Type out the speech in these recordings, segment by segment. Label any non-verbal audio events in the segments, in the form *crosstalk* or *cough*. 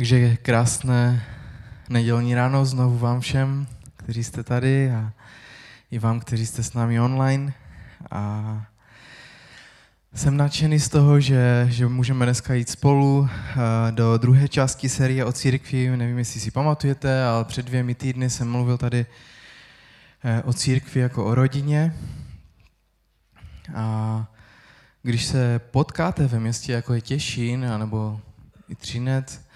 Takže krásné nedělní ráno znovu vám všem, kteří jste tady a i vám, kteří jste s námi online. A jsem nadšený z toho, že, že můžeme dneska jít spolu eh, do druhé části série o církvi. Nevím, jestli si pamatujete, ale před dvěmi týdny jsem mluvil tady eh, o církvi jako o rodině. A když se potkáte ve městě, jako je Těšín, nebo i Třinec,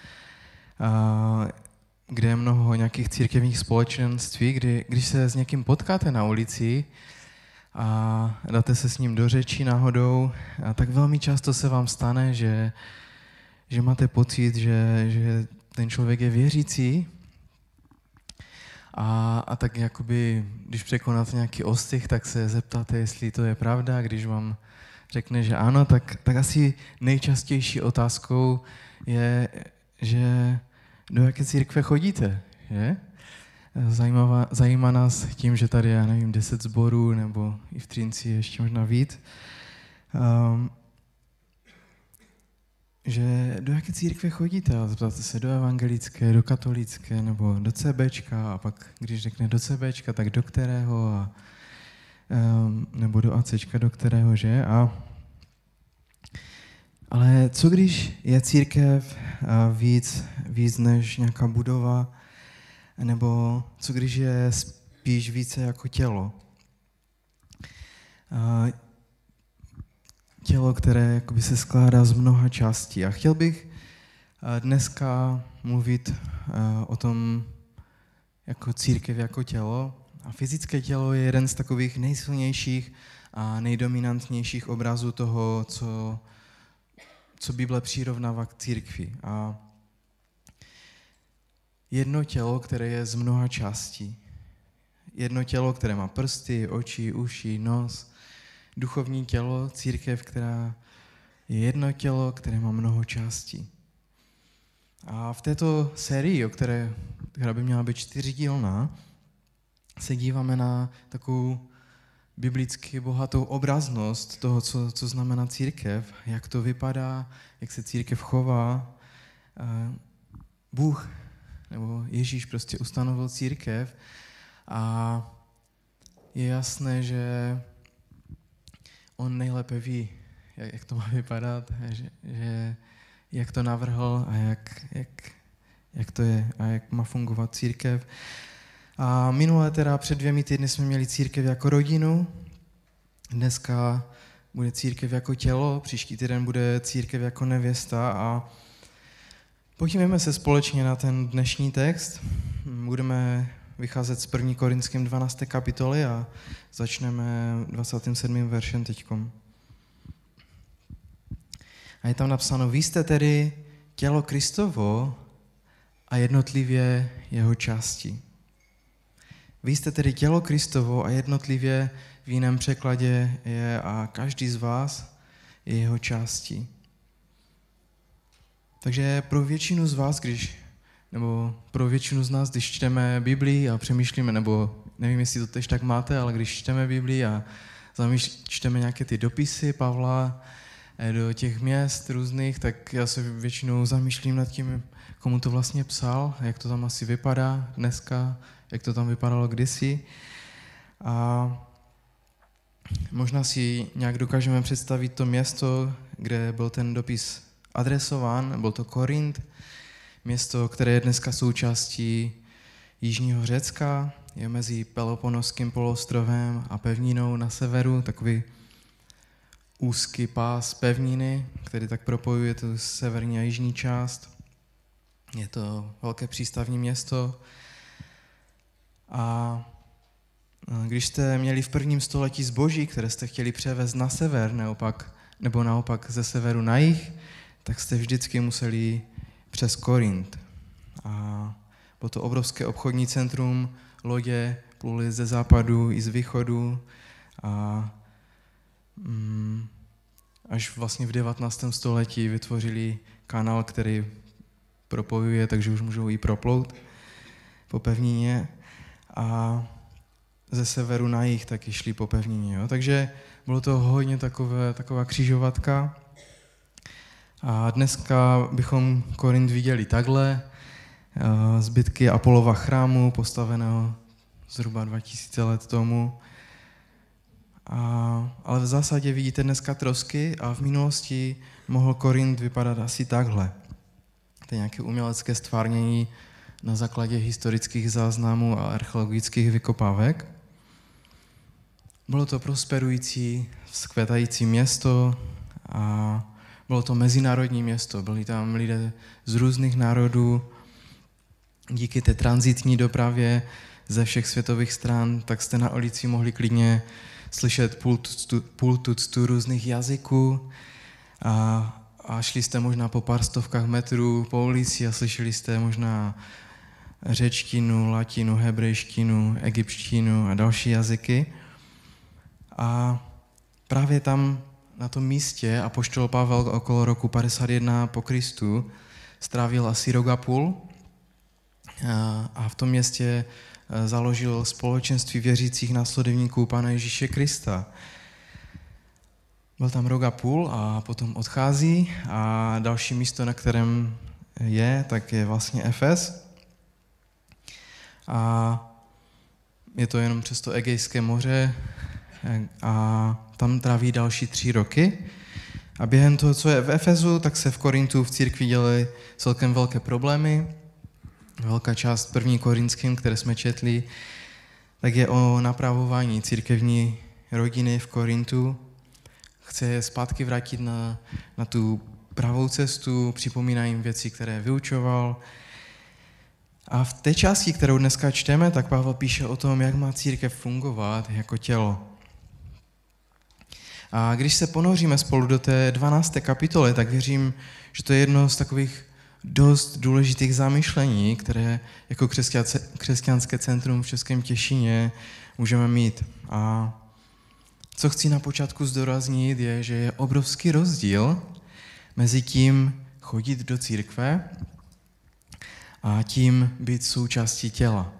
kde je mnoho nějakých církevních společenství, kdy, když se s někým potkáte na ulici a dáte se s ním do řeči náhodou, tak velmi často se vám stane, že, že máte pocit, že, že ten člověk je věřící a, a tak jakoby, když překonáte nějaký ostych, tak se zeptáte, jestli to je pravda. Když vám řekne, že ano, tak, tak asi nejčastější otázkou je, že do jaké církve chodíte, že? Zajímavá, zajímá nás tím, že tady, já nevím, deset zborů, nebo i v Třinci ještě možná víc. Um, že do jaké církve chodíte? A zeptáte se do evangelické, do katolické, nebo do CBčka, a pak, když řekne do CBčka, tak do kterého, a, um, nebo do ACčka, do kterého, že? A ale co když je církev víc, víc než nějaká budova, nebo co když je spíš více jako tělo? Tělo, které jakoby se skládá z mnoha částí. A chtěl bych dneska mluvit o tom jako církev, jako tělo. A fyzické tělo je jeden z takových nejsilnějších a nejdominantnějších obrazů toho, co co Bible přirovnává k církvi. A jedno tělo, které je z mnoha částí. Jedno tělo, které má prsty, oči, uši, nos. Duchovní tělo, církev, která je jedno tělo, které má mnoho částí. A v této sérii, o které, která by měla být čtyřdílná, se díváme na takovou biblicky bohatou obraznost toho, co, co znamená církev, jak to vypadá, jak se církev chová. Bůh nebo Ježíš prostě ustanovil církev a je jasné, že on nejlépe ví, jak, to má vypadat, že, že jak to navrhl a jak, jak, jak to je a jak má fungovat církev. A minule teda před dvěmi týdny jsme měli církev jako rodinu, dneska bude církev jako tělo, příští týden bude církev jako nevěsta a podívejme se společně na ten dnešní text. Budeme vycházet z 1. Korinským 12. kapitoly a začneme 27. veršem teďkom. A je tam napsáno, vy jste tedy tělo Kristovo a jednotlivě jeho části. Vy jste tedy tělo Kristovo a jednotlivě v jiném překladě je a každý z vás je jeho částí. Takže pro většinu z vás, když, nebo pro většinu z nás, když čteme Biblii a přemýšlíme, nebo nevím, jestli to tež tak máte, ale když čteme Biblii a čteme nějaké ty dopisy Pavla eh, do těch měst různých, tak já se většinou zamýšlím nad tím, komu to vlastně psal, jak to tam asi vypadá dneska, jak to tam vypadalo kdysi. A možná si nějak dokážeme představit to město, kde byl ten dopis adresován, byl to Korint, město, které je dneska součástí Jižního Řecka, je mezi Peloponovským poloostrovem a pevninou na severu, takový úzký pás pevniny, který tak propojuje tu severní a jižní část. Je to velké přístavní město a když jste měli v prvním století zboží, které jste chtěli převést na sever, neopak, nebo naopak ze severu na jih, tak jste vždycky museli přes Korint. A bylo to obrovské obchodní centrum, lodě pluly ze západu i z východu a mm, až vlastně v 19. století vytvořili kanál, který propojuje, takže už můžou i proplout po pevnině. A ze severu na jih taky šli po pevnině. Jo? Takže bylo to hodně takové, taková křižovatka. A dneska bychom Korint viděli takhle. Eh, zbytky Apolova chrámu, postaveného zhruba 2000 let tomu. A, ale v zásadě vidíte dneska trosky a v minulosti mohl Korint vypadat asi takhle. To je nějaké umělecké stvárnění na základě historických záznamů a archeologických vykopávek. Bylo to prosperující, skvětající město a bylo to mezinárodní město. Byli tam lidé z různých národů. Díky té transitní dopravě ze všech světových stran, tak jste na ulici mohli klidně slyšet půl tuctu, půl tuctu různých jazyků a, a šli jste možná po pár stovkách metrů po ulici a slyšeli jste možná řečtinu, latinu, hebrejštinu, egyptštinu a další jazyky. A právě tam na tom místě a poštol Pavel okolo roku 51 po Kristu strávil asi rok a půl a v tom městě e, založil společenství věřících následovníků Pána Ježíše Krista. Byl tam rok a půl a potom odchází a další místo, na kterém je, tak je vlastně Efes. A je to jenom přes to Egejské moře a tam tráví další tři roky. A během toho, co je v Efezu, tak se v Korintu v církvi dělaly celkem velké problémy. Velká část první korinským, které jsme četli, tak je o napravování církevní rodiny v Korintu. Chce je zpátky vrátit na, na tu pravou cestu, připomíná jim věci, které vyučoval, a v té části, kterou dneska čteme, tak Pavel píše o tom, jak má církev fungovat jako tělo. A když se ponoříme spolu do té 12. kapitoly, tak věřím, že to je jedno z takových dost důležitých zamyšlení, které jako křesťanské centrum v Českém Těšině můžeme mít. A co chci na počátku zdoraznit, je, že je obrovský rozdíl mezi tím chodit do církve a tím být součástí těla.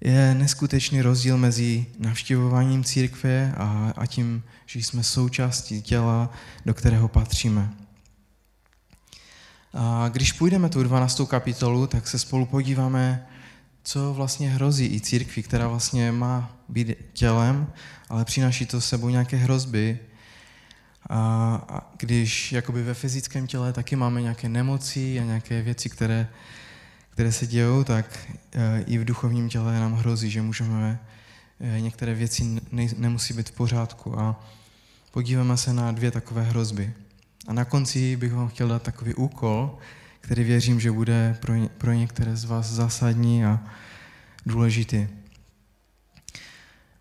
Je neskutečný rozdíl mezi navštěvováním církve a, a tím, že jsme součástí těla, do kterého patříme. A když půjdeme tu 12. kapitolu, tak se spolu podíváme, co vlastně hrozí i církvi, která vlastně má být tělem, ale přináší to sebou nějaké hrozby. A, když jakoby ve fyzickém těle taky máme nějaké nemoci a nějaké věci, které které se dějou, tak eh, i v duchovním těle nám hrozí, že můžeme, eh, některé věci nemusí být v pořádku. A podíváme se na dvě takové hrozby. A na konci bych vám chtěl dát takový úkol, který věřím, že bude pro, pro některé z vás zásadní a důležitý.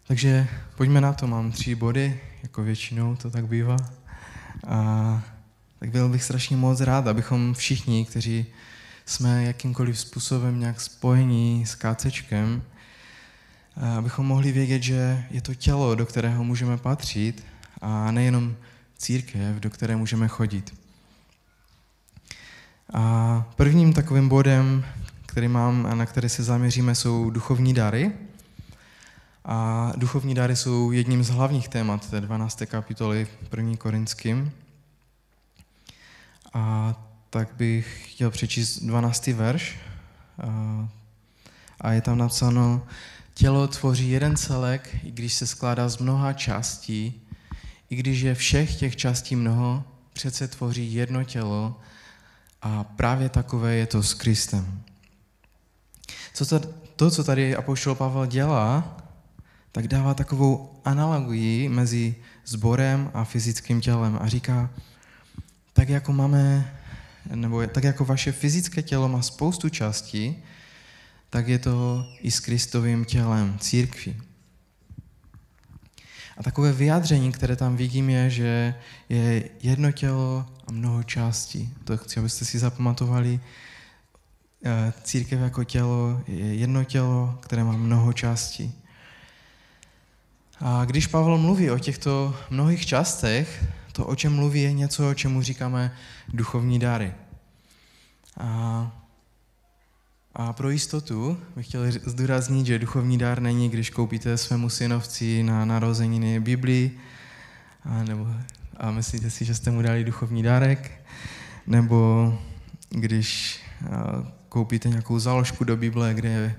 Takže pojďme na to, mám tři body, jako většinou to tak bývá. A tak byl bych strašně moc rád, abychom všichni, kteří jsme jakýmkoliv způsobem nějak spojení s kácečkem, abychom mohli vědět, že je to tělo, do kterého můžeme patřit a nejenom církev, do které můžeme chodit. A prvním takovým bodem, který mám a na který se zaměříme, jsou duchovní dary. A duchovní dary jsou jedním z hlavních témat té 12. kapitoly 1. Korinským. A tak bych chtěl přečíst 12. verš. A je tam napsáno, tělo tvoří jeden celek, i když se skládá z mnoha částí, i když je všech těch částí mnoho, přece tvoří jedno tělo a právě takové je to s Kristem. Co to, to, co tady Apoštol Pavel dělá, tak dává takovou analogii mezi sborem a fyzickým tělem a říká, tak jako máme nebo tak jako vaše fyzické tělo má spoustu částí, tak je to i s Kristovým tělem, církví. A takové vyjádření, které tam vidím, je, že je jedno tělo a mnoho částí. To chci, abyste si zapamatovali. Eh, církev jako tělo je jedno tělo, které má mnoho částí. A když Pavel mluví o těchto mnohých částech, to, o čem mluví, je něco, o čemu říkáme duchovní dary. A, a pro jistotu bych chtěl zdůraznit, že duchovní dár není, když koupíte svému synovci na narozeniny Biblii, a nebo, a myslíte si, že jste mu dali duchovní dárek, nebo když koupíte nějakou záložku do Bible, kde je,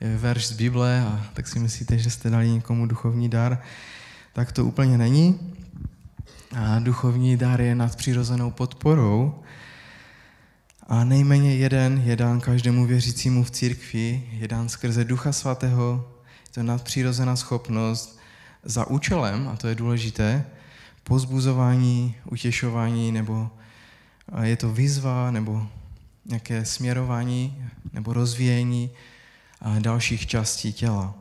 je verš z Bible a tak si myslíte, že jste dali někomu duchovní dar, tak to úplně není. A duchovní dar je nadpřirozenou podporou a nejméně jeden je dán každému věřícímu v církvi, je dán skrze Ducha Svatého, je to nadpřirozená schopnost za účelem, a to je důležité, pozbuzování, utěšování, nebo je to výzva, nebo nějaké směrování, nebo rozvíjení dalších částí těla.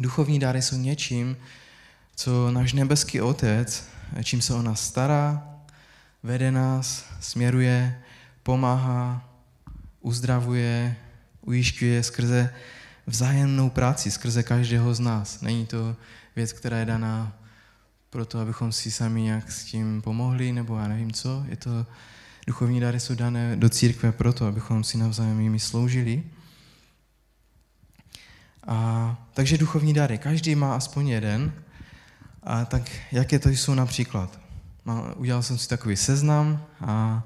Duchovní dary jsou něčím, co náš nebeský Otec, čím se o nás stará, vede nás, směruje, pomáhá, uzdravuje, ujišťuje skrze vzájemnou práci, skrze každého z nás. Není to věc, která je daná proto, abychom si sami nějak s tím pomohli, nebo já nevím co. Je to, duchovní dary jsou dané do církve proto, abychom si navzájem jimi sloužili. A, takže duchovní dary, každý má aspoň jeden. A tak jaké to jsou například? Udělal jsem si takový seznam a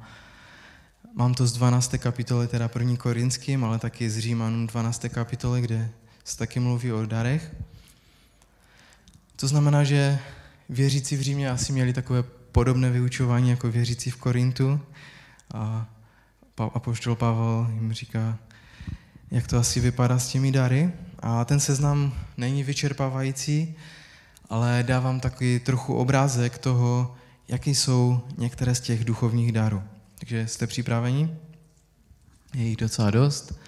mám to z 12. kapitoly, teda první korinským, ale taky z Římanům 12. kapitoly, kde se taky mluví o darech. To znamená, že věřící v Římě asi měli takové podobné vyučování jako věřící v Korintu. A apoštol Pavel jim říká, jak to asi vypadá s těmi dary. A ten seznam není vyčerpávající, ale dávám takový trochu obrázek toho, jaké jsou některé z těch duchovních darů. Takže jste připraveni? Je jich docela dost.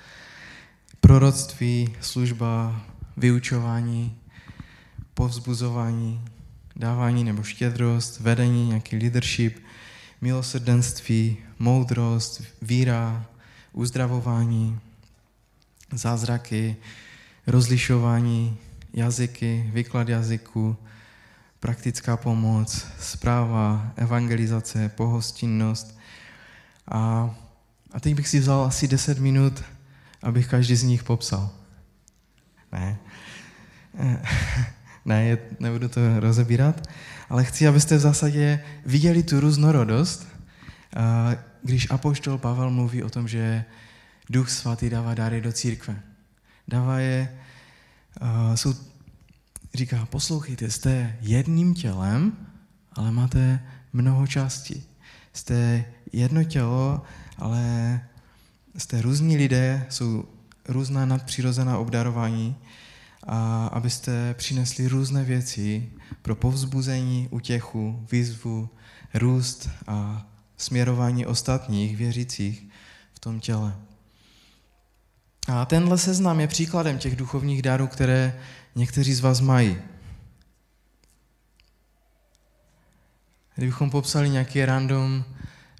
Proroctví, služba, vyučování, povzbuzování, dávání nebo štědrost, vedení, nějaký leadership, milosrdenství, moudrost, víra, uzdravování, zázraky, rozlišování, jazyky, výklad jazyku, praktická pomoc, zpráva, evangelizace, pohostinnost. A, a teď bych si vzal asi 10 minut, abych každý z nich popsal. Ne. *laughs* Ne, nebudu to rozebírat, ale chci, abyste v zásadě viděli tu různorodost, když apoštol Pavel mluví o tom, že Duch Svatý dává dary do církve. Dává je, jsou říká, poslouchejte, jste jedním tělem, ale máte mnoho částí. Jste jedno tělo, ale jste různí lidé, jsou různá nadpřirozená obdarování, a abyste přinesli různé věci pro povzbuzení, utěchu, výzvu, růst a směrování ostatních věřících v tom těle. A tenhle seznam je příkladem těch duchovních darů, které někteří z vás mají. Kdybychom popsali nějaký random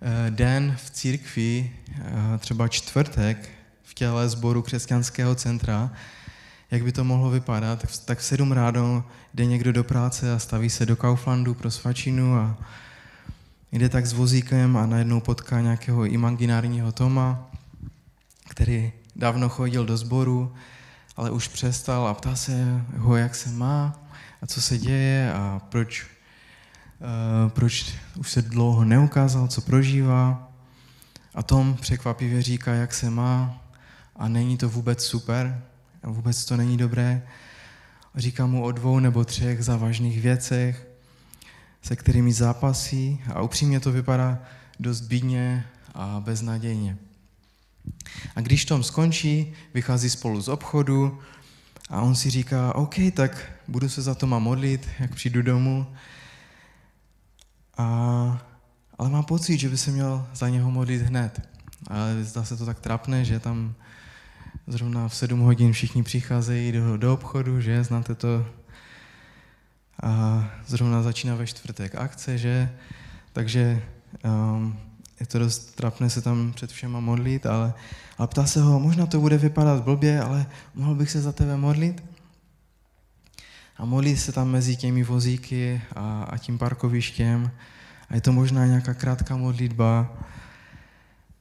eh, den v církvi, eh, třeba čtvrtek v těle sboru křesťanského centra, jak by to mohlo vypadat, tak v sedm ráno jde někdo do práce a staví se do Kauflandu pro svačinu a jde tak s vozíkem a najednou potká nějakého imaginárního Toma, který dávno chodil do sboru, ale už přestal a ptá se ho, jak se má a co se děje a proč, uh, proč už se dlouho neukázal, co prožívá. A Tom překvapivě říká, jak se má a není to vůbec super, a vůbec to není dobré. Říká mu o dvou nebo třech závažných věcech, se kterými zápasí a upřímně to vypadá dost bídně a beznadějně. A když Tom skončí, vychází spolu z obchodu a on si říká, OK, tak budu se za Toma modlit, jak přijdu domů. A, ale má pocit, že by se měl za něho modlit hned. Ale zdá se to tak trapné, že tam Zrovna v 7 hodin všichni přicházejí do, do obchodu, že znáte to. A zrovna začíná ve čtvrtek akce, že? Takže um, je to dost trapné se tam před všema modlit, ale, ale ptá se ho, možná to bude vypadat blbě, ale mohl bych se za tebe modlit? A modlí se tam mezi těmi vozíky a, a tím parkovištěm. A je to možná nějaká krátká modlitba,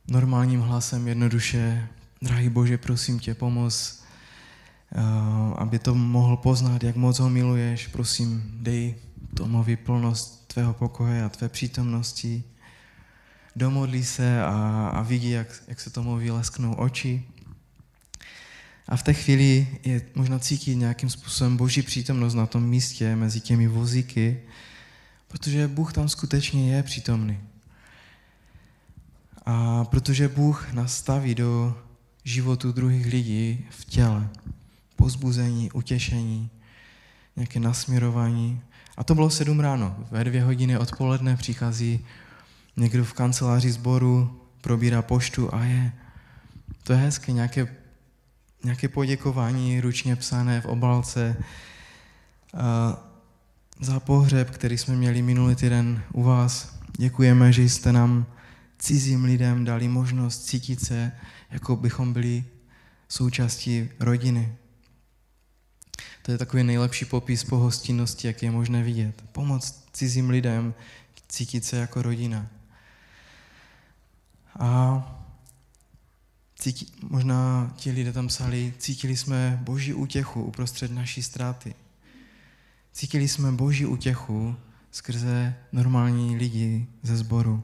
normálním hlasem jednoduše Drahý Bože, prosím tě, pomoz, eh, aby to mohl poznat, jak moc ho miluješ. Prosím, dej mluví plnost tvého pokoje a tvé přítomnosti. Domodlí se a, a vidí, jak, jak se tomu vylesknou oči. A v té chvíli je možná cítit nějakým způsobem boží přítomnost na tom místě mezi těmi vozíky, protože Bůh tam skutečně je přítomný. A protože Bůh nastaví do životu druhých lidí v těle pozbuzení, utěšení, nějaké nasměrování. A to bylo sedm ráno. Ve dvě hodiny odpoledne přichází někdo v kanceláři sboru, probírá poštu a je. To je hezké, nějaké, nějaké poděkování ručně psané v obalce a za pohřeb, který jsme měli minulý týden u vás. Děkujeme, že jste nám cizím lidem dali možnost cítit se, jako bychom byli součástí rodiny. To je takový nejlepší popis pohostinnosti, jak je možné vidět. Pomoc cizím lidem cítit se jako rodina. A cítí, možná ti lidé tam psali, cítili jsme boží útěchu uprostřed naší ztráty. Cítili jsme boží útěchu skrze normální lidi ze sboru.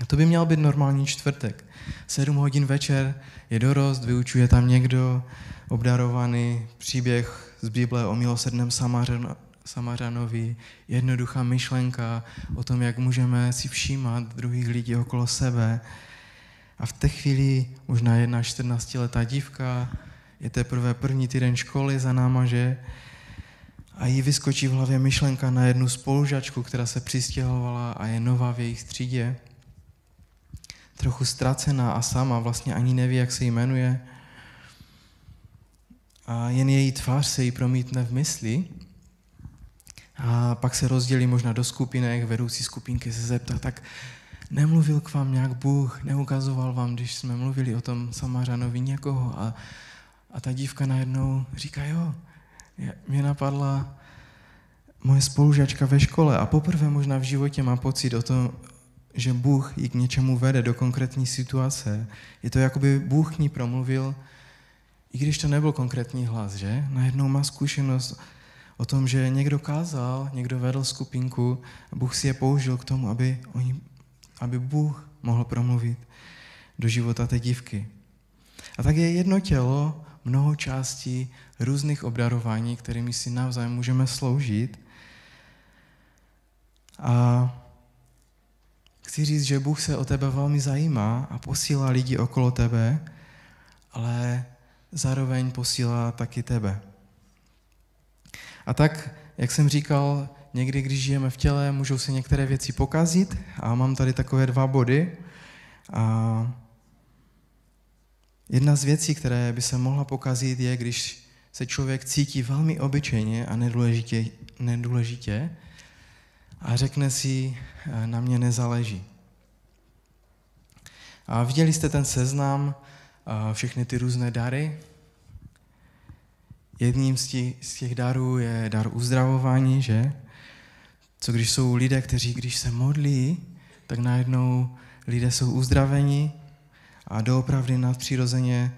A to by měl být normální čtvrtek. Sedm hodin večer je dorost, vyučuje tam někdo, obdarovaný příběh z Bible o milosrdném Samařanovi, jednoduchá myšlenka o tom, jak můžeme si všímat druhých lidí okolo sebe. A v té chvíli možná jedna 14-letá dívka, je teprve první týden školy za náma, že? A jí vyskočí v hlavě myšlenka na jednu spolužačku, která se přistěhovala a je nová v jejich třídě. Trochu ztracená a sama, vlastně ani neví, jak se jmenuje a jen její tvář se jí promítne v mysli a pak se rozdělí možná do skupinek, vedoucí skupinky se zeptá, tak nemluvil k vám nějak Bůh, neukazoval vám, když jsme mluvili o tom Samařanovi někoho a, a ta dívka najednou říká, jo, mě napadla moje spolužačka ve škole a poprvé možná v životě má pocit o tom, že Bůh ji k něčemu vede do konkrétní situace. Je to, jako by Bůh k ní promluvil i když to nebyl konkrétní hlas, že? Najednou má zkušenost o tom, že někdo kázal, někdo vedl skupinku Bůh si je použil k tomu, aby, oni, aby Bůh mohl promluvit do života té dívky. A tak je jedno tělo, mnoho částí, různých obdarování, kterými si navzájem můžeme sloužit. A chci říct, že Bůh se o tebe velmi zajímá a posílá lidi okolo tebe, ale zároveň posílá taky tebe. A tak, jak jsem říkal, někdy, když žijeme v těle, můžou se některé věci pokazit a mám tady takové dva body. A jedna z věcí, které by se mohla pokazit, je, když se člověk cítí velmi obyčejně a nedůležitě, nedůležitě a řekne si, na mě nezáleží. A viděli jste ten seznam, všechny ty různé dary. Jedním z těch, z těch darů je dar uzdravování, že? Co když jsou lidé, kteří, když se modlí, tak najednou lidé jsou uzdraveni a doopravdy nadpřirozeně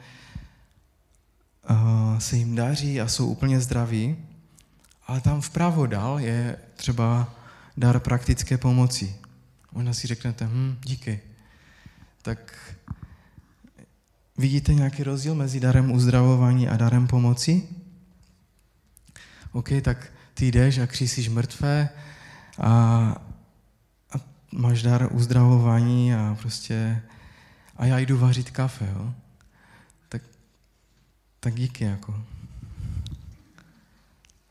uh, se jim daří a jsou úplně zdraví. Ale tam vpravo dal je třeba dar praktické pomoci. Možná si řeknete, hm, díky. Tak Vidíte nějaký rozdíl mezi darem uzdravování a darem pomoci? OK, tak ty jdeš a křísíš mrtvé a, a máš dar uzdravování a prostě a já jdu vařit kafe, jo? Tak, tak díky jako.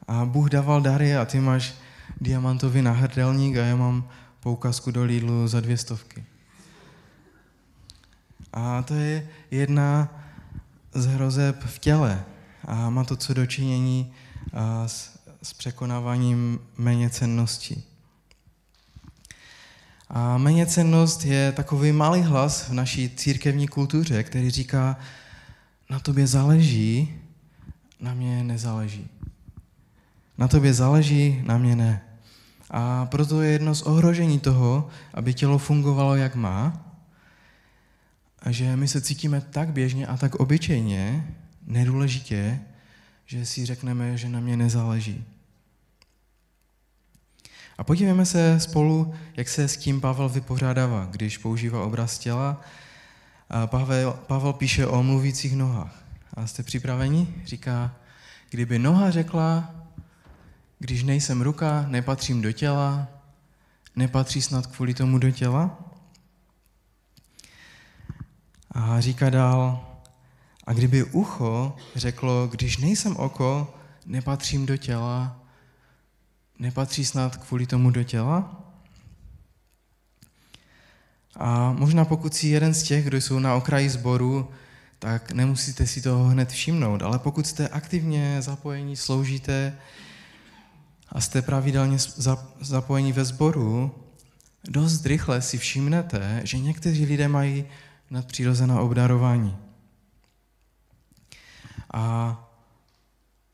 A Bůh dával dary a ty máš diamantový nahrdelník a já mám poukazku do Lidlu za dvě stovky. A to je jedna z hrozeb v těle. A má to co dočinění s, s překonáváním méněcennosti. A méněcennost je takový malý hlas v naší církevní kultuře, který říká, na tobě záleží, na mě nezáleží. Na tobě záleží, na mě ne. A proto je jedno z ohrožení toho, aby tělo fungovalo, jak má, a že my se cítíme tak běžně a tak obyčejně, nedůležitě, že si řekneme, že na mě nezáleží. A podívejme se spolu, jak se s tím Pavel vypořádává, když používá obraz těla. Pavel, Pavel píše o mluvících nohách. A jste připraveni? Říká, kdyby noha řekla, když nejsem ruka, nepatřím do těla, nepatří snad kvůli tomu do těla? A říká dál, a kdyby ucho řeklo, když nejsem oko, nepatřím do těla, nepatří snad kvůli tomu do těla? A možná pokud si jeden z těch, kdo jsou na okraji sboru, tak nemusíte si toho hned všimnout, ale pokud jste aktivně zapojení, sloužíte a jste pravidelně zapojení ve sboru, dost rychle si všimnete, že někteří lidé mají nadpřirozená obdarování. A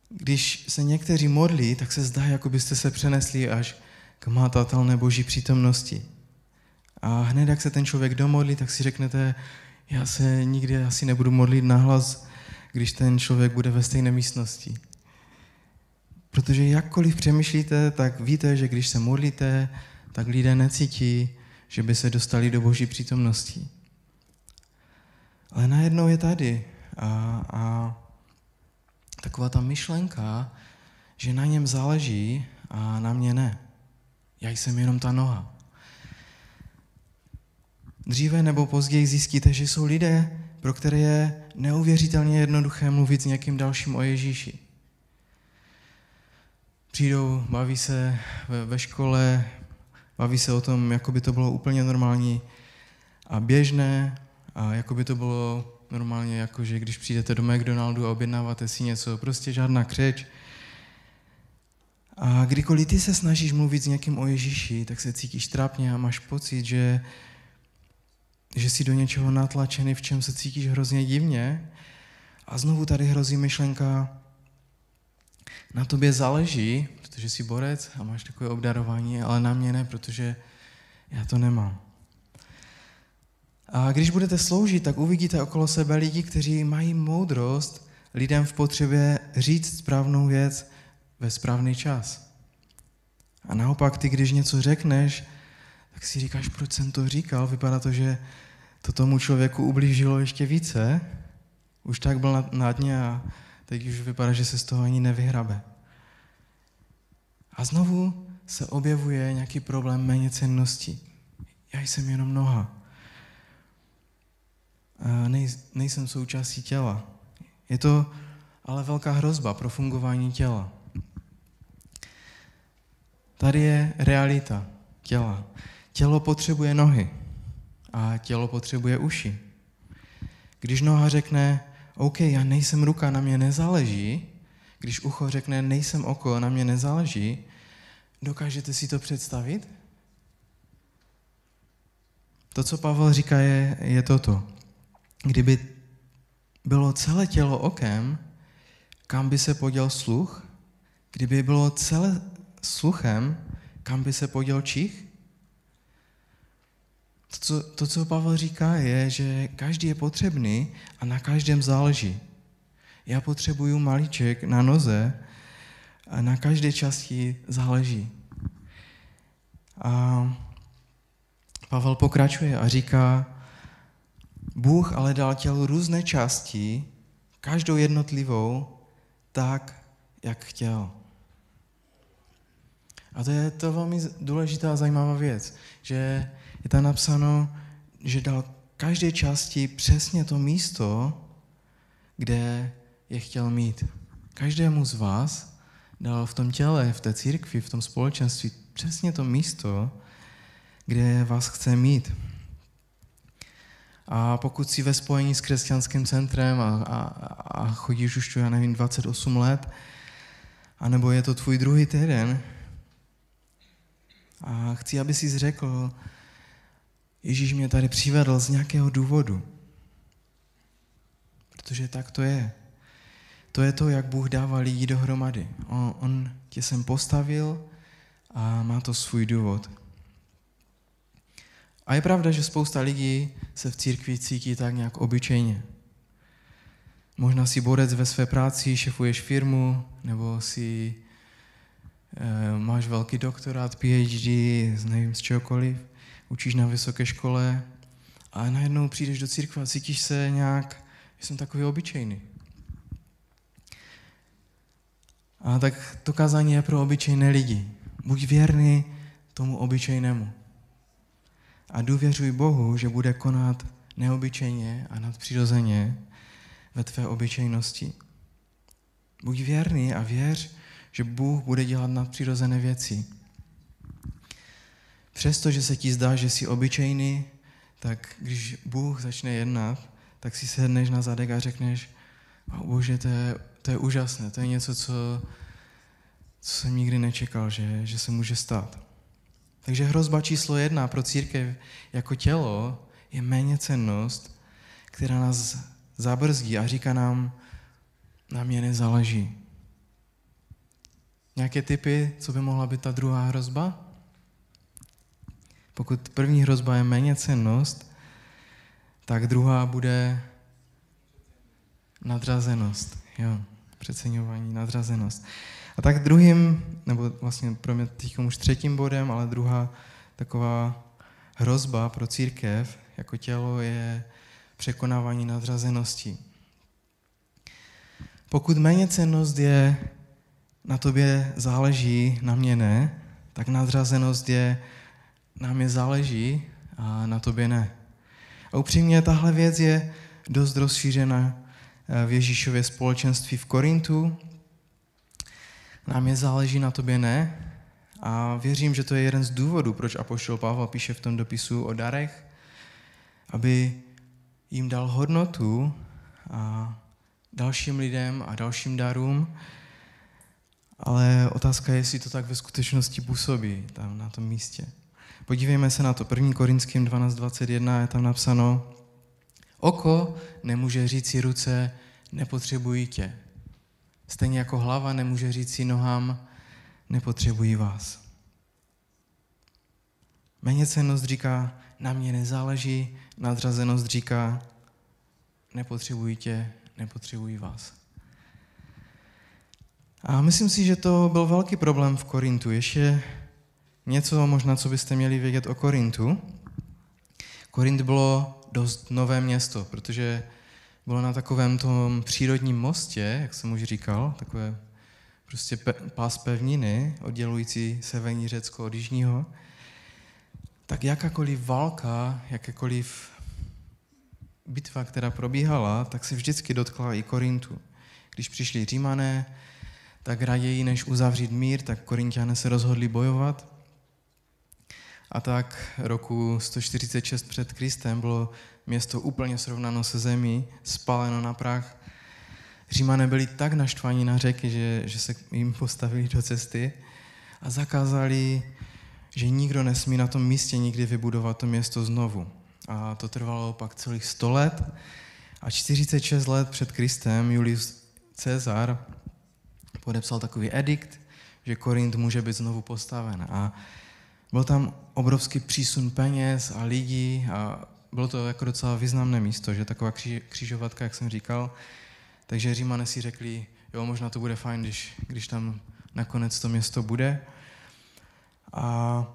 když se někteří modlí, tak se zdá, jako byste se přenesli až k matatelné boží přítomnosti. A hned, jak se ten člověk domodlí, tak si řeknete, já se nikdy asi nebudu modlit nahlas, když ten člověk bude ve stejné místnosti. Protože jakkoliv přemýšlíte, tak víte, že když se modlíte, tak lidé necítí, že by se dostali do boží přítomnosti. Ale najednou je tady a, a taková ta myšlenka, že na něm záleží a na mě ne. Já jsem jenom ta noha. Dříve nebo později zjistíte, že jsou lidé, pro které je neuvěřitelně jednoduché mluvit s někým dalším o Ježíši. Přijdou, baví se ve, ve škole, baví se o tom, jako by to bylo úplně normální a běžné a jako by to bylo normálně, jako že když přijdete do McDonaldu a objednáváte si něco, prostě žádná křeč. A kdykoliv ty se snažíš mluvit s někým o Ježíši, tak se cítíš trápně a máš pocit, že, že jsi do něčeho natlačený, v čem se cítíš hrozně divně. A znovu tady hrozí myšlenka, na tobě záleží, protože jsi borec a máš takové obdarování, ale na mě ne, protože já to nemám. A když budete sloužit, tak uvidíte okolo sebe lidi, kteří mají moudrost lidem v potřebě říct správnou věc ve správný čas. A naopak ty, když něco řekneš, tak si říkáš, proč jsem to říkal. Vypadá to, že to tomu člověku ublížilo ještě více. Už tak byl na, na dně a teď už vypadá, že se z toho ani nevyhrabe. A znovu se objevuje nějaký problém méně cennosti. Já jsem jenom noha nej, nejsem součástí těla. Je to ale velká hrozba pro fungování těla. Tady je realita těla. Tělo potřebuje nohy a tělo potřebuje uši. Když noha řekne, OK, já nejsem ruka, na mě nezáleží, když ucho řekne, nejsem oko, na mě nezáleží, dokážete si to představit? To, co Pavel říká, je, je toto kdyby bylo celé tělo okem, kam by se poděl sluch? Kdyby bylo celé sluchem, kam by se poděl čich? To co, to, co Pavel říká, je, že každý je potřebný a na každém záleží. Já potřebuju malíček na noze a na každé části záleží. A Pavel pokračuje a říká, Bůh ale dal tělu různé části, každou jednotlivou, tak, jak chtěl. A to je to velmi důležitá a zajímavá věc, že je tam napsáno, že dal každé části přesně to místo, kde je chtěl mít. Každému z vás dal v tom těle, v té církvi, v tom společenství přesně to místo, kde vás chce mít. A pokud jsi ve spojení s křesťanským centrem a, a, a chodíš už já nevím, 28 let, anebo je to tvůj druhý týden, a chci, aby jsi řekl, Ježíš mě tady přivedl z nějakého důvodu. Protože tak to je. To je to, jak Bůh dává lidi dohromady. On, on tě sem postavil a má to svůj důvod. A je pravda, že spousta lidí se v církvi cítí tak nějak obyčejně. Možná si borec ve své práci, šefuješ firmu, nebo si eh, máš velký doktorát, PhD, nevím z čehokoliv, učíš na vysoké škole a najednou přijdeš do církve a cítíš se nějak, že jsem takový obyčejný. A tak to kázání je pro obyčejné lidi. Buď věrný tomu obyčejnému. A důvěřuj Bohu, že bude konat neobyčejně a nadpřirozeně ve tvé obyčejnosti. Buď věrný a věř, že Bůh bude dělat nadpřirozené věci. Přestože se ti zdá, že jsi obyčejný, tak když Bůh začne jednat, tak si sedneš na zadek a řekneš, oh, Bože, to je, to je úžasné, to je něco, co, co jsem nikdy nečekal, že, že se může stát. Takže hrozba číslo jedna pro církev jako tělo je méně cennost, která nás zabrzdí a říká nám, na mě nezáleží. Nějaké typy, co by mohla být ta druhá hrozba? Pokud první hrozba je méně cennost, tak druhá bude nadřazenost. Jo, přeceňování, nadřazenost. A tak druhým, nebo vlastně pro mě teď už třetím bodem, ale druhá taková hrozba pro církev jako tělo je překonávání nadřazenosti. Pokud méně cennost je na tobě záleží, na mě ne, tak nadřazenost je na mě záleží a na tobě ne. A upřímně tahle věc je dost rozšířena eh, v Ježíšově společenství v Korintu. Nám je záleží, na tobě ne. A věřím, že to je jeden z důvodů, proč Apoštol Pavel píše v tom dopisu o darech, aby jim dal hodnotu a dalším lidem a dalším darům, ale otázka je, jestli to tak ve skutečnosti působí tam na tom místě. Podívejme se na to. 1. Korinským 12.21 je tam napsáno, oko nemůže říct si ruce, nepotřebují tě. Stejně jako hlava nemůže říct si nohám, nepotřebují vás. Méněcenost říká, na mě nezáleží, nadřazenost říká, nepotřebují tě, nepotřebují vás. A myslím si, že to byl velký problém v Korintu. Ještě něco možná, co byste měli vědět o Korintu. Korint bylo dost nové město, protože bylo na takovém tom přírodním mostě, jak jsem už říkal, takové prostě pe, pás pevniny, oddělující severní Řecko od jižního, tak jakákoliv válka, jakékoliv bitva, která probíhala, tak se vždycky dotkla i Korintu. Když přišli Římané, tak raději než uzavřít mír, tak Korintiané se rozhodli bojovat. A tak roku 146 před Kristem bylo město úplně srovnáno se zemí, spáleno na prach. Římané byli tak naštvaní na řeky, že, že se jim postavili do cesty a zakázali, že nikdo nesmí na tom místě nikdy vybudovat to město znovu. A to trvalo pak celých 100 let. A 46 let před Kristem Julius Cezar podepsal takový edikt, že Korint může být znovu postaven. A byl tam obrovský přísun peněz a lidí a bylo to jako docela významné místo, že taková křižovatka, jak jsem říkal. Takže Římané si řekli, jo, možná to bude fajn, když, když tam nakonec to město bude. A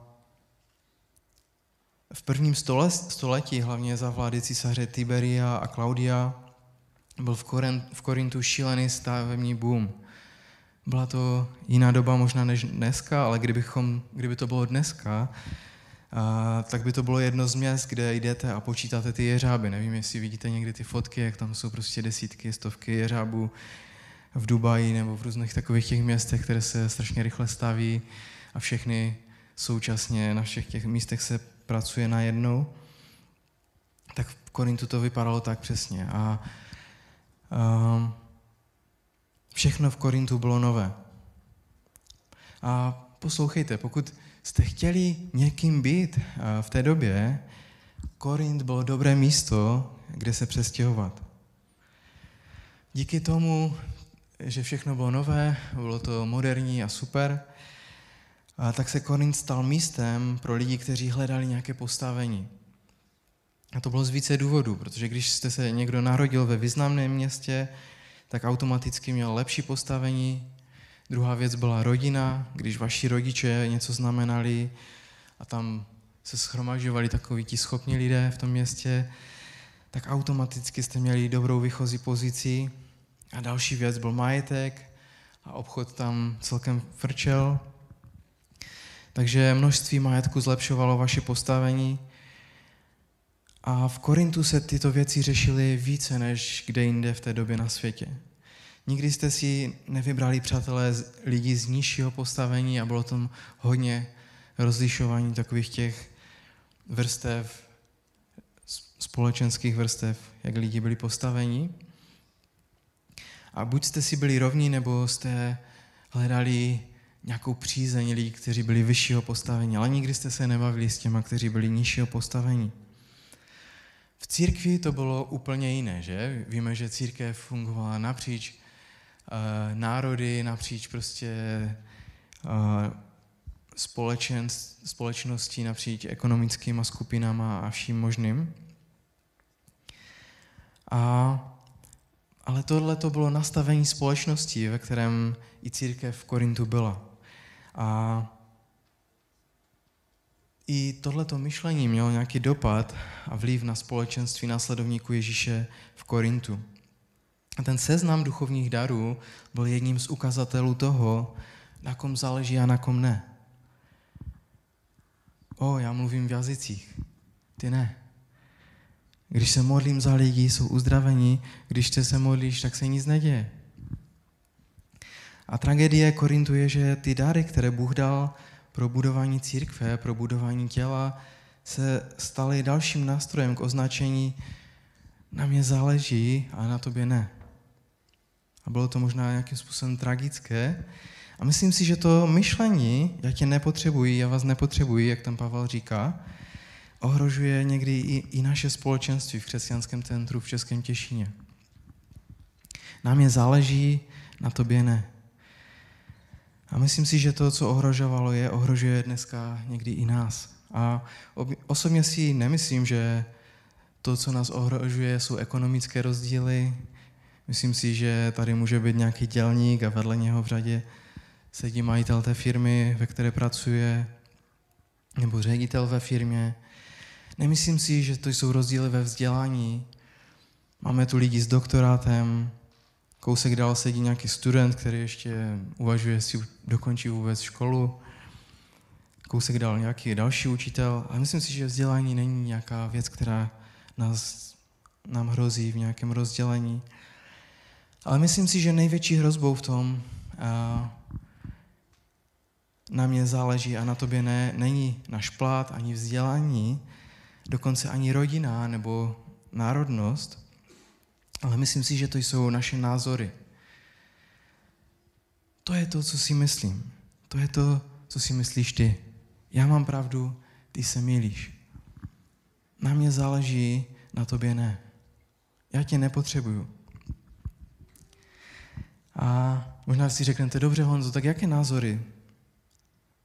v prvním stole, století, hlavně za vlády císaře Tiberia a Klaudia, byl v, Koren, v Korintu šílený stavební boom. Byla to jiná doba možná než dneska, ale kdybychom, kdyby to bylo dneska, a, tak by to bylo jedno z měst, kde jdete a počítáte ty jeřáby. Nevím, jestli vidíte někdy ty fotky, jak tam jsou prostě desítky, stovky jeřábů v Dubaji nebo v různých takových těch městech, které se strašně rychle staví a všechny současně na všech těch místech se pracuje najednou. Tak v Korintu to vypadalo tak přesně. A, a všechno v Korintu bylo nové. A poslouchejte, pokud jste chtěli někým být v té době, Korint bylo dobré místo, kde se přestěhovat. Díky tomu, že všechno bylo nové, bylo to moderní a super, a tak se Korint stal místem pro lidi, kteří hledali nějaké postavení. A to bylo z více důvodů, protože když jste se někdo narodil ve významném městě, tak automaticky měl lepší postavení, Druhá věc byla rodina, když vaši rodiče něco znamenali a tam se schromažovali takoví ti schopní lidé v tom městě, tak automaticky jste měli dobrou výchozí pozici. A další věc byl majetek a obchod tam celkem frčel. Takže množství majetku zlepšovalo vaše postavení. A v Korintu se tyto věci řešily více než kde jinde v té době na světě. Nikdy jste si nevybrali přátelé lidí z nižšího postavení a bylo tam hodně rozlišování takových těch vrstev, společenských vrstev, jak lidi byli postaveni. A buď jste si byli rovní, nebo jste hledali nějakou přízeň lidí, kteří byli vyššího postavení, ale nikdy jste se nebavili s těma, kteří byli nižšího postavení. V církvi to bylo úplně jiné, že? Víme, že církev fungovala napříč uh, národy, napříč prostě uh, společen, společností, napříč ekonomickými skupinama a vším možným. A, ale tohle to bylo nastavení společnosti, ve kterém i církev v Korintu byla. A i tohleto myšlení mělo nějaký dopad a vliv na společenství následovníků Ježíše v Korintu. A ten seznam duchovních darů byl jedním z ukazatelů toho, na kom záleží a na kom ne. O, já mluvím v jazycích, ty ne. Když se modlím za lidi, jsou uzdravení, když ty se modlíš, tak se nic neděje. A tragédie Korintu je, že ty dary, které Bůh dal pro budování církve, pro budování těla, se staly dalším nástrojem k označení na mě záleží a na tobě ne. A bylo to možná nějakým způsobem tragické. A myslím si, že to myšlení, já tě nepotřebuji, já vás nepotřebuji, jak tam Pavel říká, ohrožuje někdy i, i naše společenství v křesťanském centru v Českém Těšíně. Nám je záleží, na tobě ne. A myslím si, že to, co ohrožovalo je, ohrožuje dneska někdy i nás. A osobně si nemyslím, že to, co nás ohrožuje, jsou ekonomické rozdíly. Myslím si, že tady může být nějaký dělník a vedle něho v řadě sedí majitel té firmy, ve které pracuje, nebo ředitel ve firmě. Nemyslím si, že to jsou rozdíly ve vzdělání. Máme tu lidi s doktorátem, kousek dál sedí nějaký student, který ještě uvažuje, jestli dokončí vůbec školu. Kousek dál nějaký další učitel. A myslím si, že vzdělání není nějaká věc, která nás, nám hrozí v nějakém rozdělení. Ale myslím si, že největší hrozbou v tom, a na mě záleží a na tobě ne, není náš plát ani vzdělání, dokonce ani rodina nebo národnost, ale myslím si, že to jsou naše názory. To je to, co si myslím. To je to, co si myslíš ty. Já mám pravdu, ty se milíš. Na mě záleží, na tobě ne. Já tě nepotřebuju. A možná si řeknete, dobře Honzo, tak jaké názory?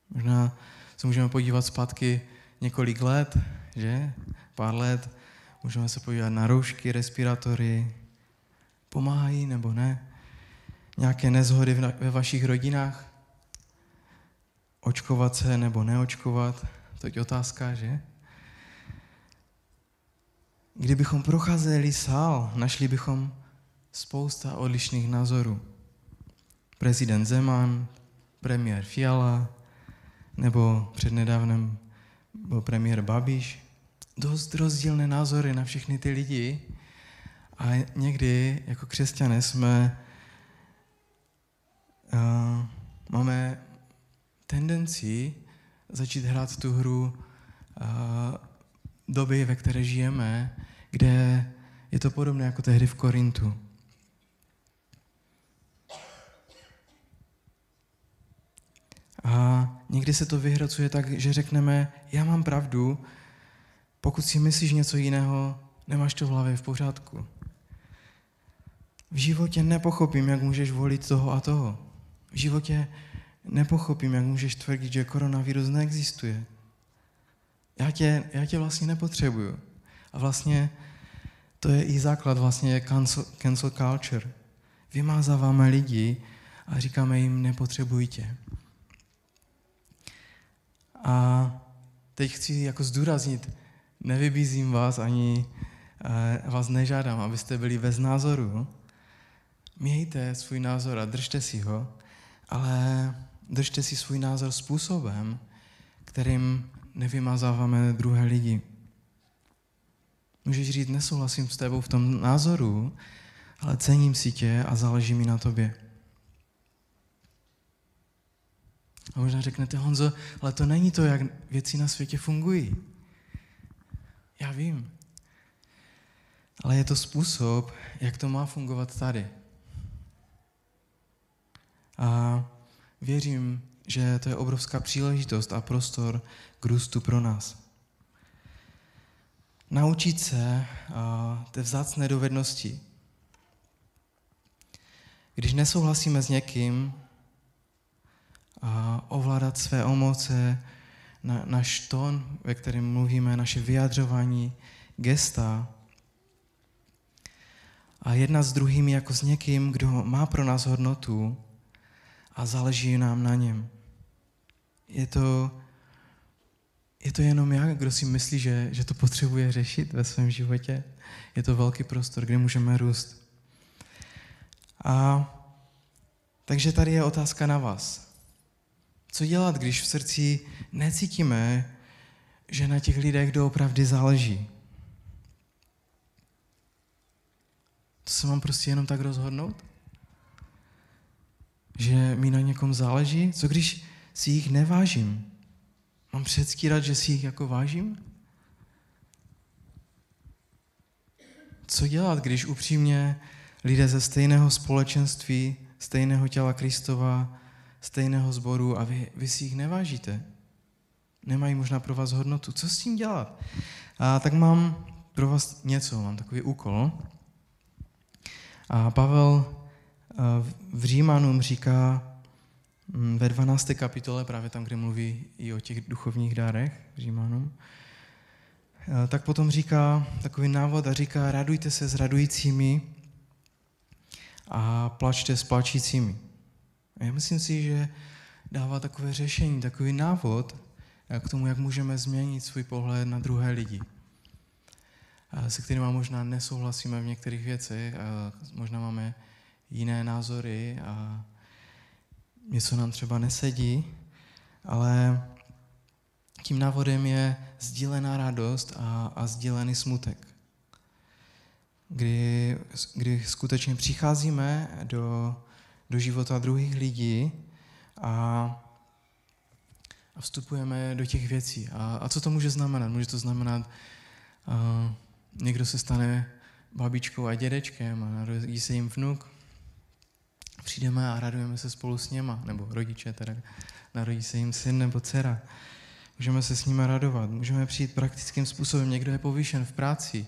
Možná se můžeme podívat zpátky několik let, že? Pár let. Můžeme se podívat na roušky, respiratory. Pomáhají nebo ne? Nějaké nezhody ve vašich rodinách? Očkovat se nebo neočkovat? To je otázka, že? Kdybychom procházeli sál, našli bychom spousta odlišných názorů. Prezident Zeman, premiér Fiala, nebo přednedávnem byl premiér Babiš, dost rozdílné názory na všechny ty lidi a někdy jako křesťané jsme uh, máme tendenci začít hrát tu hru uh, doby, ve které žijeme, kde je to podobné jako tehdy v Korintu. A někdy se to vyhracuje tak, že řekneme, já mám pravdu, pokud si myslíš něco jiného, nemáš to v hlavě v pořádku. V životě nepochopím, jak můžeš volit toho a toho. V životě nepochopím, jak můžeš tvrdit, že koronavirus neexistuje. Já tě, já tě vlastně nepotřebuju. A vlastně to je i základ vlastně cancel, cancel culture. Vymázáváme lidi a říkáme jim, nepotřebuji tě. A teď chci jako zdůraznit, nevybízím vás ani uh, vás nežádám, abyste byli bez názoru. Mějte svůj názor a držte si ho, ale držte si svůj názor způsobem, kterým nevymazáváme druhé lidi. Můžeš říct, nesouhlasím s tebou v tom názoru, ale cením si tě a záleží mi na tobě. A možná řeknete, Honzo, ale to není to, jak věci na světě fungují. Já vím. Ale je to způsob, jak to má fungovat tady. A věřím, že to je obrovská příležitost a prostor k růstu pro nás. Naučit se té vzácné dovednosti. Když nesouhlasíme s někým, a ovládat své emoce, na, náš tón, ve kterém mluvíme, naše vyjadřování, gesta. A jedna s druhým jako s někým, kdo má pro nás hodnotu a záleží nám na něm. Je to, je to jenom já, kdo si myslí, že, že to potřebuje řešit ve svém životě. Je to velký prostor, kde můžeme růst. A takže tady je otázka na vás. Co dělat, když v srdci necítíme, že na těch lidech doopravdy záleží? To se mám prostě jenom tak rozhodnout? Že mi na někom záleží? Co když si jich nevážím? Mám předstírat, že si jich jako vážím? Co dělat, když upřímně lidé ze stejného společenství, stejného těla Kristova stejného sboru a vy, vy si jich nevážíte. Nemají možná pro vás hodnotu. Co s tím dělat? A tak mám pro vás něco, mám takový úkol. A Pavel v Římanům říká mm, ve 12. kapitole, právě tam, kde mluví i o těch duchovních dárech, Římanům, tak potom říká takový návod a říká, radujte se s radujícími a plačte s plačícími. A já myslím si, že dává takové řešení, takový návod k tomu, jak můžeme změnit svůj pohled na druhé lidi, se kterými možná nesouhlasíme v některých věcech, možná máme jiné názory a něco nám třeba nesedí, ale tím návodem je sdílená radost a, a sdílený smutek. Kdy, kdy skutečně přicházíme do do života druhých lidí a, a vstupujeme do těch věcí. A, a co to může znamenat? Může to znamenat, uh, někdo se stane babičkou a dědečkem a narodí se jim vnuk. Přijdeme a radujeme se spolu s něma, nebo rodiče teda, narodí se jim syn nebo dcera. Můžeme se s nimi radovat, můžeme přijít praktickým způsobem. Někdo je povýšen v práci,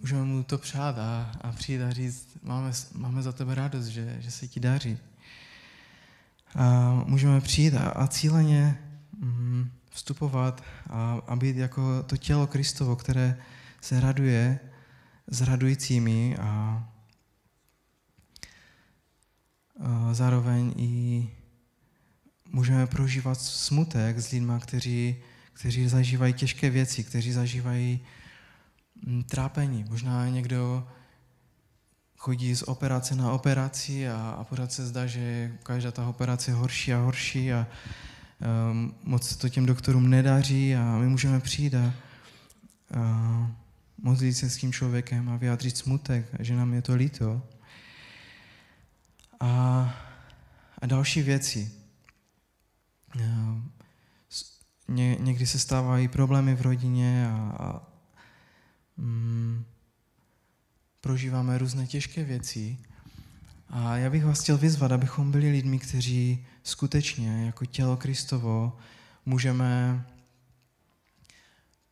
můžeme mu to přát a, a přijít a říct, máme, máme za tebe radost, že, že se ti daří. A můžeme přijít a, a cíleně mm, vstupovat a, a být jako to tělo Kristovo, které se raduje s radujícími a, a zároveň i můžeme prožívat smutek s lidmi, kteří, kteří zažívají těžké věci, kteří zažívají Mm, trápení. Možná někdo chodí z operace na operaci a, a pořád se zdá, že každá ta operace je horší a horší a um, moc se to těm doktorům nedaří a my můžeme přijít a, a modlit se s tím člověkem a vyjádřit smutek, že nám je to líto. A, a další věci. Ně, někdy se stávají problémy v rodině a, a mm, prožíváme různé těžké věci. A já bych vás chtěl vyzvat, abychom byli lidmi, kteří skutečně jako tělo Kristovo můžeme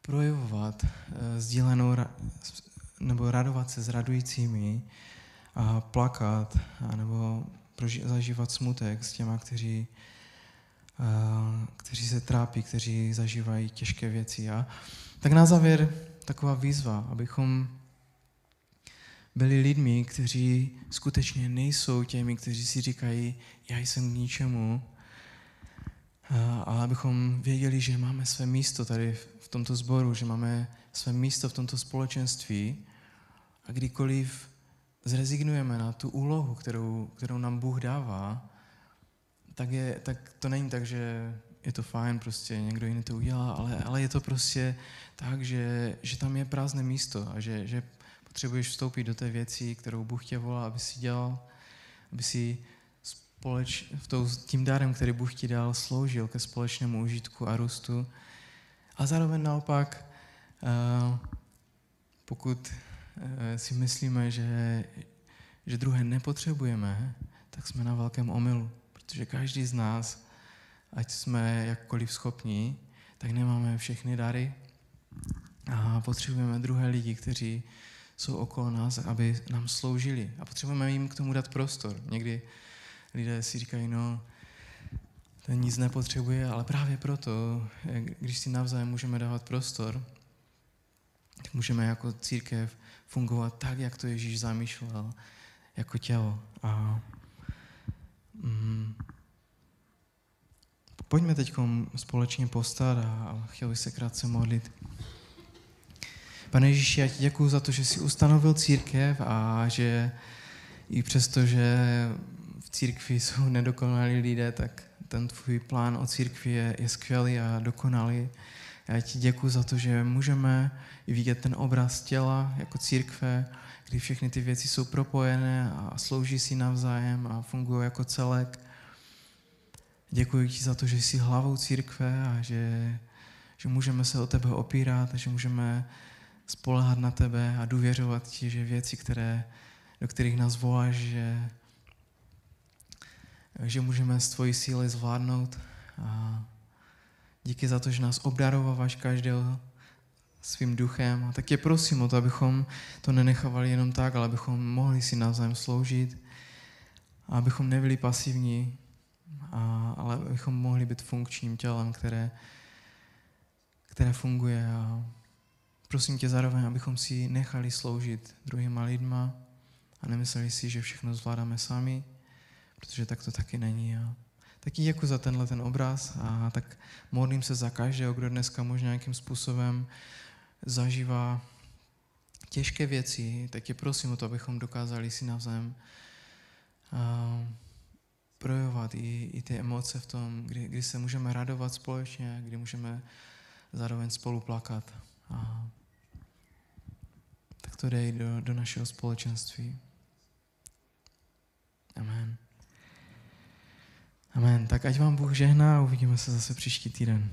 projevovat eh, sdílenou nebo radovat se s radujícími a plakat nebo zažívat smutek s těma, kteří, eh, kteří se trápí, kteří zažívají těžké věci. A tak na závěr taková výzva, abychom byli lidmi, kteří skutečně nejsou těmi, kteří si říkají, já jsem k ničemu, ale abychom věděli, že máme své místo tady v tomto sboru, že máme své místo v tomto společenství a kdykoliv zrezignujeme na tu úlohu, kterou, kterou nám Bůh dává, tak, je, tak to není tak, že je to fajn, prostě někdo jiný to udělá, ale, ale je to prostě tak, že, že tam je prázdné místo a že, že potřebuješ vstoupit do té věci, kterou Bůh tě volá, aby si dělal, aby si společ, v tou, tím dárem, který Bůh ti dal, sloužil ke společnému užitku a růstu. A zároveň naopak, uh, pokud si myslíme, že, že druhé nepotřebujeme, tak jsme na velkém omylu, protože každý z nás, ať jsme jakkoliv schopní, tak nemáme všechny dary a potřebujeme druhé lidi, kteří jsou okolo nás, aby nám sloužili. A potřebujeme jim k tomu dát prostor. Někdy lidé si říkají, no, ten nic nepotřebuje, ale právě proto, když si navzájem můžeme dávat prostor, tak můžeme jako církev fungovat tak, jak to Ježíš zamýšlel, jako tělo. A mm, pojďme teď společně postat a chtěl bych se krátce modlit. Pane Ježíši, já ti děkuji za to, že jsi ustanovil církev a že i přesto, že v církvi jsou nedokonalí lidé, tak ten tvůj plán o církvi je, je skvělý a dokonalý. Já ti děkuji za to, že můžeme vidět ten obraz těla jako církve, kdy všechny ty věci jsou propojené a slouží si navzájem a fungují jako celek. Děkuji ti za to, že jsi hlavou církve a že, že můžeme se o tebe opírat a že můžeme spolehat na tebe a důvěřovat ti, že věci, které, do kterých nás voláš, že, že můžeme s tvojí síly zvládnout. A díky za to, že nás obdarováváš každého svým duchem. A tak tě prosím o to, abychom to nenechávali jenom tak, ale abychom mohli si navzájem sloužit, a abychom nebyli pasivní, a, ale abychom mohli být funkčním tělem, které, které funguje a prosím tě zároveň, abychom si nechali sloužit druhýma lidma a nemysleli si, že všechno zvládáme sami, protože tak to taky není. A taky děkuji za tenhle ten obraz a tak modlím se za každého, kdo dneska možná nějakým způsobem zažívá těžké věci, tak tě prosím o to, abychom dokázali si navzájem projevovat i, i ty emoce v tom, kdy, kdy se můžeme radovat společně, kdy můžeme zároveň spolu plakat. A tak to dej do, do našeho společenství. Amen. Amen. Tak ať vám Bůh žehná a uvidíme se zase příští týden.